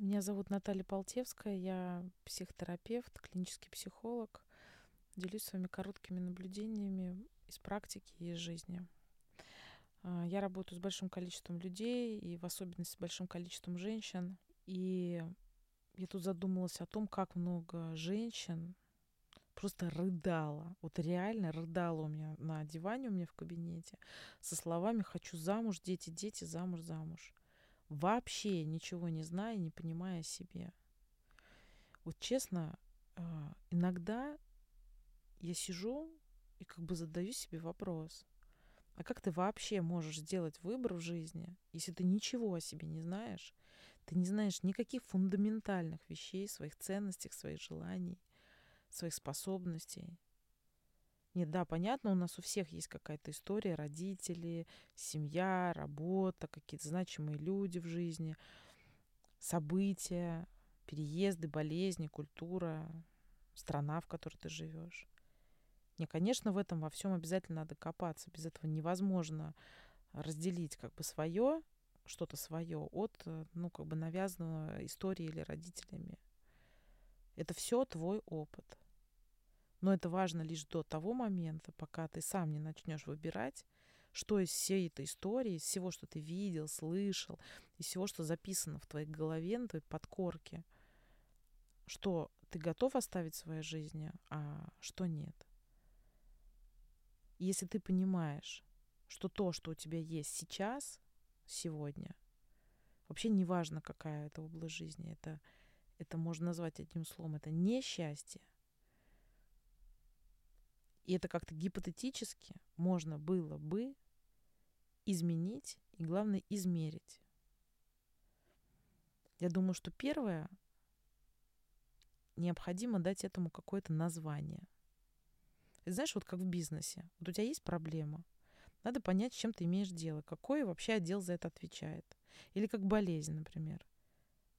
Меня зовут Наталья Полтевская, я психотерапевт, клинический психолог. Делюсь с вами короткими наблюдениями из практики и из жизни. А, я работаю с большим количеством людей, и в особенности с большим количеством женщин. И я тут задумалась о том, как много женщин просто рыдала. Вот реально рыдала у меня на диване у меня в кабинете со словами «хочу замуж, дети, дети, замуж, замуж». Вообще ничего не зная, не понимая себе. Вот честно, а, иногда я сижу и как бы задаю себе вопрос. А как ты вообще можешь сделать выбор в жизни, если ты ничего о себе не знаешь? Ты не знаешь никаких фундаментальных вещей, своих ценностей, своих желаний, своих способностей. Нет, да, понятно, у нас у всех есть какая-то история, родители, семья, работа, какие-то значимые люди в жизни, события, переезды, болезни, культура, страна, в которой ты живешь. Не, конечно, в этом во всем обязательно надо копаться. Без этого невозможно разделить как бы свое, что-то свое от, э, ну, как бы навязанного историей или родителями. Это все твой опыт. Но это важно лишь до того момента, пока ты сам не начнешь выбирать, что из всей этой истории, из всего, что ты видел, слышал, из всего, что записано в твоей голове, на твоей подкорке, что ты готов оставить в своей жизни, а что нет если ты понимаешь, что то, что у тебя есть сейчас, сегодня, вообще не важно, какая это область жизни, это, это можно назвать одним словом, это несчастье. И это как-то гипотетически можно было бы изменить и, главное, измерить. Я думаю, что первое, необходимо дать этому какое-то название – это знаешь, вот как в бизнесе. Вот у тебя есть проблема. Надо понять, с чем ты имеешь дело. Какой вообще отдел за это отвечает. Или как болезнь, например.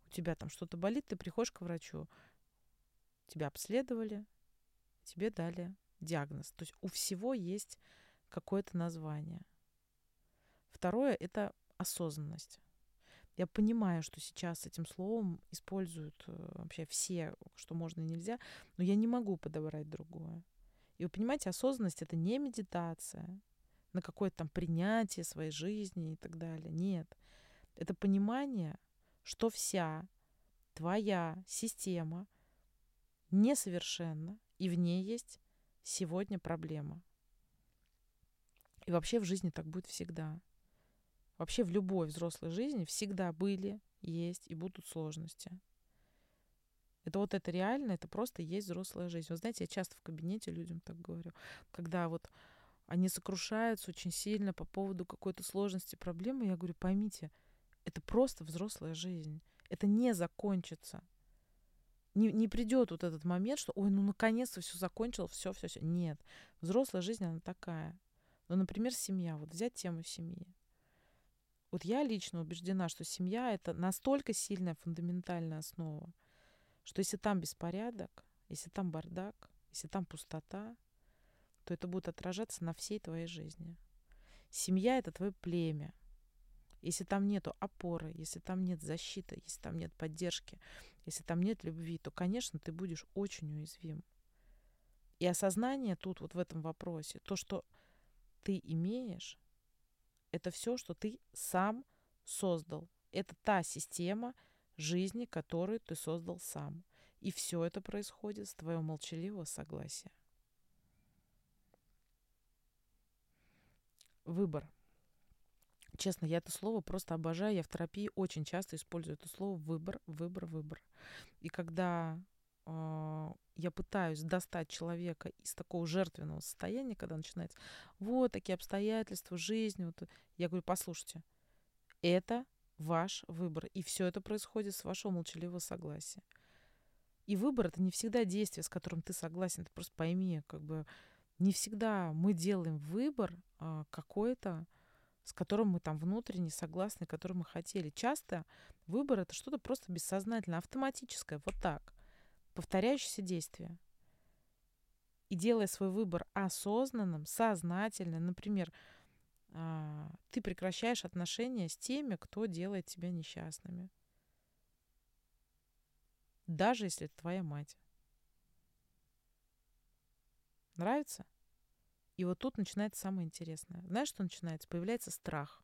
У тебя там что-то болит, ты приходишь к врачу. Тебя обследовали, тебе дали диагноз. То есть у всего есть какое-то название. Второе — это осознанность. Я понимаю, что сейчас этим словом используют э, вообще все, что можно и нельзя, но я не могу подобрать другое. И вы понимаете, осознанность это не медитация на какое-то там принятие своей жизни и так далее. Нет. Это понимание, что вся твоя система несовершенна, и в ней есть сегодня проблема. И вообще в жизни так будет всегда. Вообще в любой взрослой жизни всегда были, есть и будут сложности. Это вот это реально, это просто есть взрослая жизнь. Вы знаете, я часто в кабинете людям так говорю, когда вот они сокрушаются очень сильно по поводу какой-то сложности проблемы, я говорю, поймите, это просто взрослая жизнь. Это не закончится. Не, не придет вот этот момент, что, ой, ну наконец-то все закончил, все, все, все. Нет. Взрослая жизнь, она такая. Ну, например, семья. Вот взять тему семьи. Вот я лично убеждена, что семья — это настолько сильная фундаментальная основа, что если там беспорядок, если там бардак, если там пустота, то это будет отражаться на всей твоей жизни. Семья — это твое племя. Если там нет опоры, если там нет защиты, если там нет поддержки, если там нет любви, то, конечно, ты будешь очень уязвим. И осознание тут, вот в этом вопросе, то, что ты имеешь, это все, что ты сам создал. Это та система, жизни, которую ты создал сам. И все это происходит с твоего молчаливого согласия. Выбор. Честно, я это слово просто обожаю. Я в терапии очень часто использую это слово выбор, выбор, выбор. И когда э, я пытаюсь достать человека из такого жертвенного состояния, когда начинается вот такие обстоятельства жизни, вот, я говорю, послушайте, это ваш выбор. И все это происходит с вашего молчаливого согласия. И выбор это не всегда действие, с которым ты согласен. Ты просто пойми, как бы не всегда мы делаем выбор а, какой-то, с которым мы там внутренне согласны, который мы хотели. Часто выбор это что-то просто бессознательное, автоматическое, вот так, повторяющееся действие. И делая свой выбор осознанным, сознательным, например, а, ты прекращаешь отношения с теми, кто делает тебя несчастными. Даже если это твоя мать. Нравится? И вот тут начинается самое интересное. Знаешь, что начинается? Появляется страх.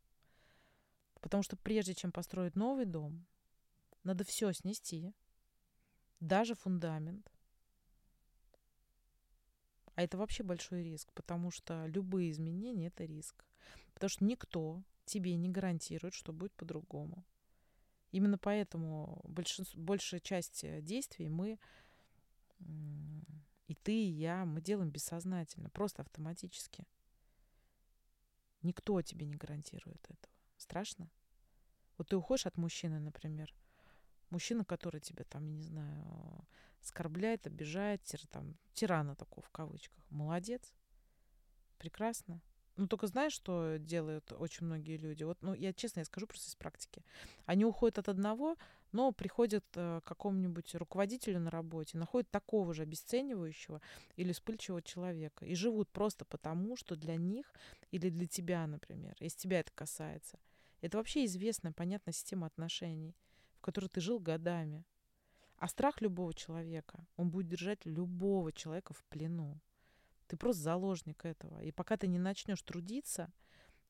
Потому что прежде чем построить новый дом, надо все снести, даже фундамент. А это вообще большой риск, потому что любые изменения – это риск. Потому что никто тебе не гарантирует, что будет по-другому. Именно поэтому большинство, большая часть э, действий мы, и ты, и я, мы делаем бессознательно, просто автоматически. Никто тебе не гарантирует этого. Страшно? Вот ты уходишь от мужчины, например, мужчина, который тебя там, не знаю, оскорбляет, обижает, тир, там, тирана такого в кавычках. Молодец. Прекрасно. Ну, только знаешь, что делают очень многие люди? Вот, ну, я честно, я скажу просто из практики. Они уходят от одного, но приходят э, к какому-нибудь руководителю на работе, находят такого же обесценивающего или вспыльчивого человека и живут просто потому, что для них или для тебя, например, если тебя это касается, это вообще известная, понятная система отношений, в которой ты жил годами. А страх любого человека, он будет держать любого человека в плену. Ты просто заложник этого. И пока ты не начнешь трудиться,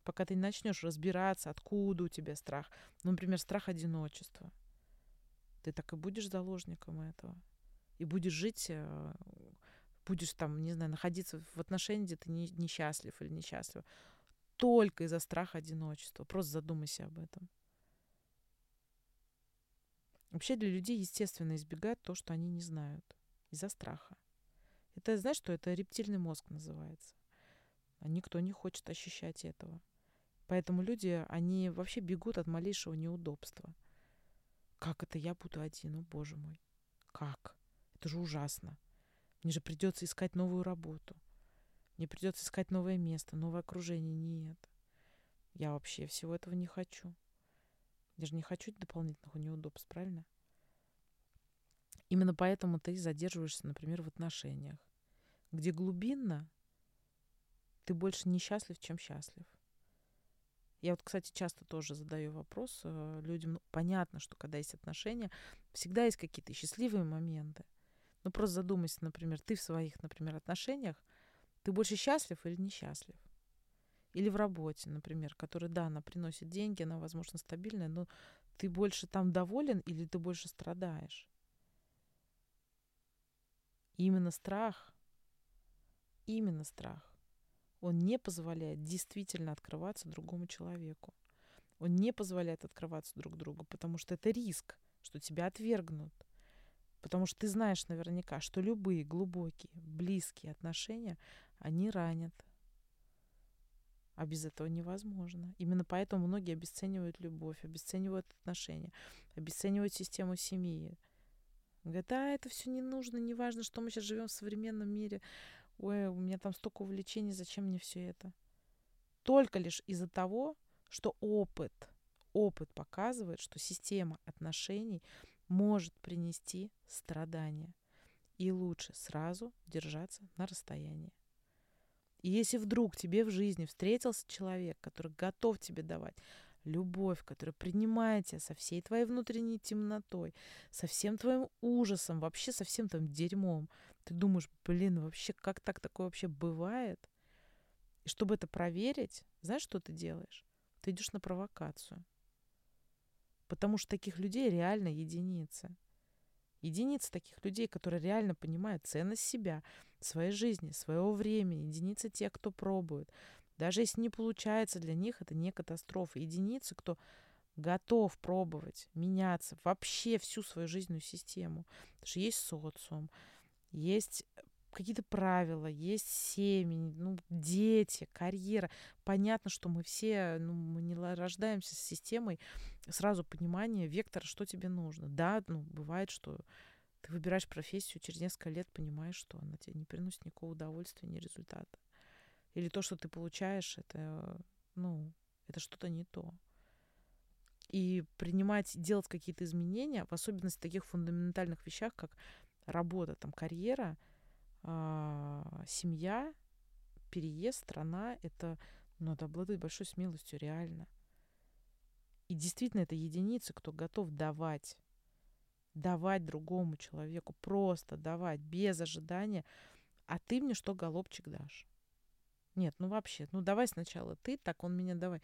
пока ты не начнешь разбираться, откуда у тебя страх, ну, например, страх одиночества, ты так и будешь заложником этого. И будешь жить, э, будешь там, не знаю, находиться в отношении, где ты не, несчастлив или несчастлива. Только из-за страха одиночества. Просто задумайся об этом. Вообще для людей естественно избегать то, что они не знают. Из-за страха. Это, знаешь, что это рептильный мозг называется. А никто не хочет ощущать этого. Поэтому люди, они вообще бегут от малейшего неудобства. Как это я буду один? О, боже мой. Как? Это же ужасно. Мне же придется искать новую работу. Мне придется искать новое место, новое окружение. Нет. Я вообще всего этого не хочу. Я же не хочу дополнительных неудобств, правильно? Именно поэтому ты задерживаешься, например, в отношениях где глубинно ты больше несчастлив, чем счастлив. Я вот, кстати, часто тоже задаю вопрос э, людям. Ну, понятно, что когда есть отношения, всегда есть какие-то счастливые моменты. Но просто задумайся, например, ты в своих, например, отношениях, ты больше счастлив или несчастлив? Или в работе, например, которая, да, она приносит деньги, она, возможно, стабильная, но ты больше там доволен или ты больше страдаешь? И именно страх именно страх. Он не позволяет действительно открываться другому человеку. Он не позволяет открываться друг другу, потому что это риск, что тебя отвергнут. Потому что ты знаешь наверняка, что любые глубокие, близкие отношения, они ранят. А без этого невозможно. Именно поэтому многие обесценивают любовь, обесценивают отношения, обесценивают систему семьи. Говорят, да, это все не нужно, не важно, что мы сейчас живем в современном мире ой, у меня там столько увлечений, зачем мне все это? Только лишь из-за того, что опыт, опыт показывает, что система отношений может принести страдания. И лучше сразу держаться на расстоянии. И если вдруг тебе в жизни встретился человек, который готов тебе давать любовь, который принимает тебя со всей твоей внутренней темнотой, со всем твоим ужасом, вообще со всем твоим дерьмом, ты думаешь, блин, вообще как так такое вообще бывает? И чтобы это проверить, знаешь, что ты делаешь? Ты идешь на провокацию. Потому что таких людей реально единицы. Единицы таких людей, которые реально понимают ценность себя, своей жизни, своего времени. Единицы тех, кто пробует. Даже если не получается для них, это не катастрофа. Единицы, кто готов пробовать, меняться вообще всю свою жизненную систему. Потому что есть социум, есть какие-то правила, есть семьи, ну, дети, карьера. Понятно, что мы все, ну, мы не рождаемся с системой сразу понимания вектора, что тебе нужно. Да, ну, бывает, что ты выбираешь профессию, через несколько лет понимаешь, что она тебе не приносит никакого удовольствия, ни результата. Или то, что ты получаешь, это, ну, это что-то не то. И принимать, делать какие-то изменения, в особенности в таких фундаментальных вещах, как работа, там, карьера, а, семья, переезд, страна, это ну, надо обладать большой смелостью, реально. И действительно, это единицы, кто готов давать, давать другому человеку, просто давать, без ожидания, а ты мне что, голубчик, дашь? Нет, ну вообще, ну давай сначала ты, так он меня давай.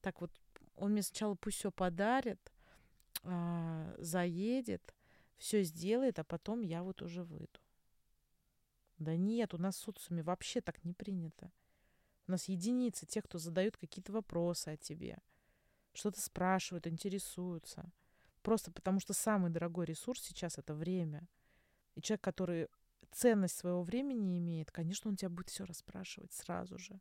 Так вот, он мне сначала пусть все подарит, а, заедет, все сделает, а потом я вот уже выйду. Да нет, у нас в социуме вообще так не принято. У нас единицы тех, кто задают какие-то вопросы о тебе, что-то спрашивают, интересуются. Просто потому что самый дорогой ресурс сейчас это время. И человек, который ценность своего времени имеет, конечно, он тебя будет все расспрашивать сразу же,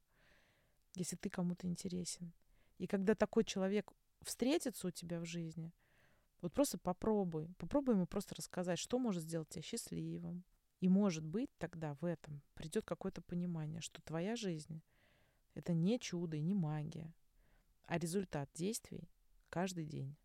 если ты кому-то интересен. И когда такой человек встретится у тебя в жизни, вот просто попробуй. Попробуй ему просто рассказать, что может сделать тебя счастливым. И может быть тогда в этом придет какое-то понимание, что твоя жизнь — это не чудо и не магия, а результат действий каждый день.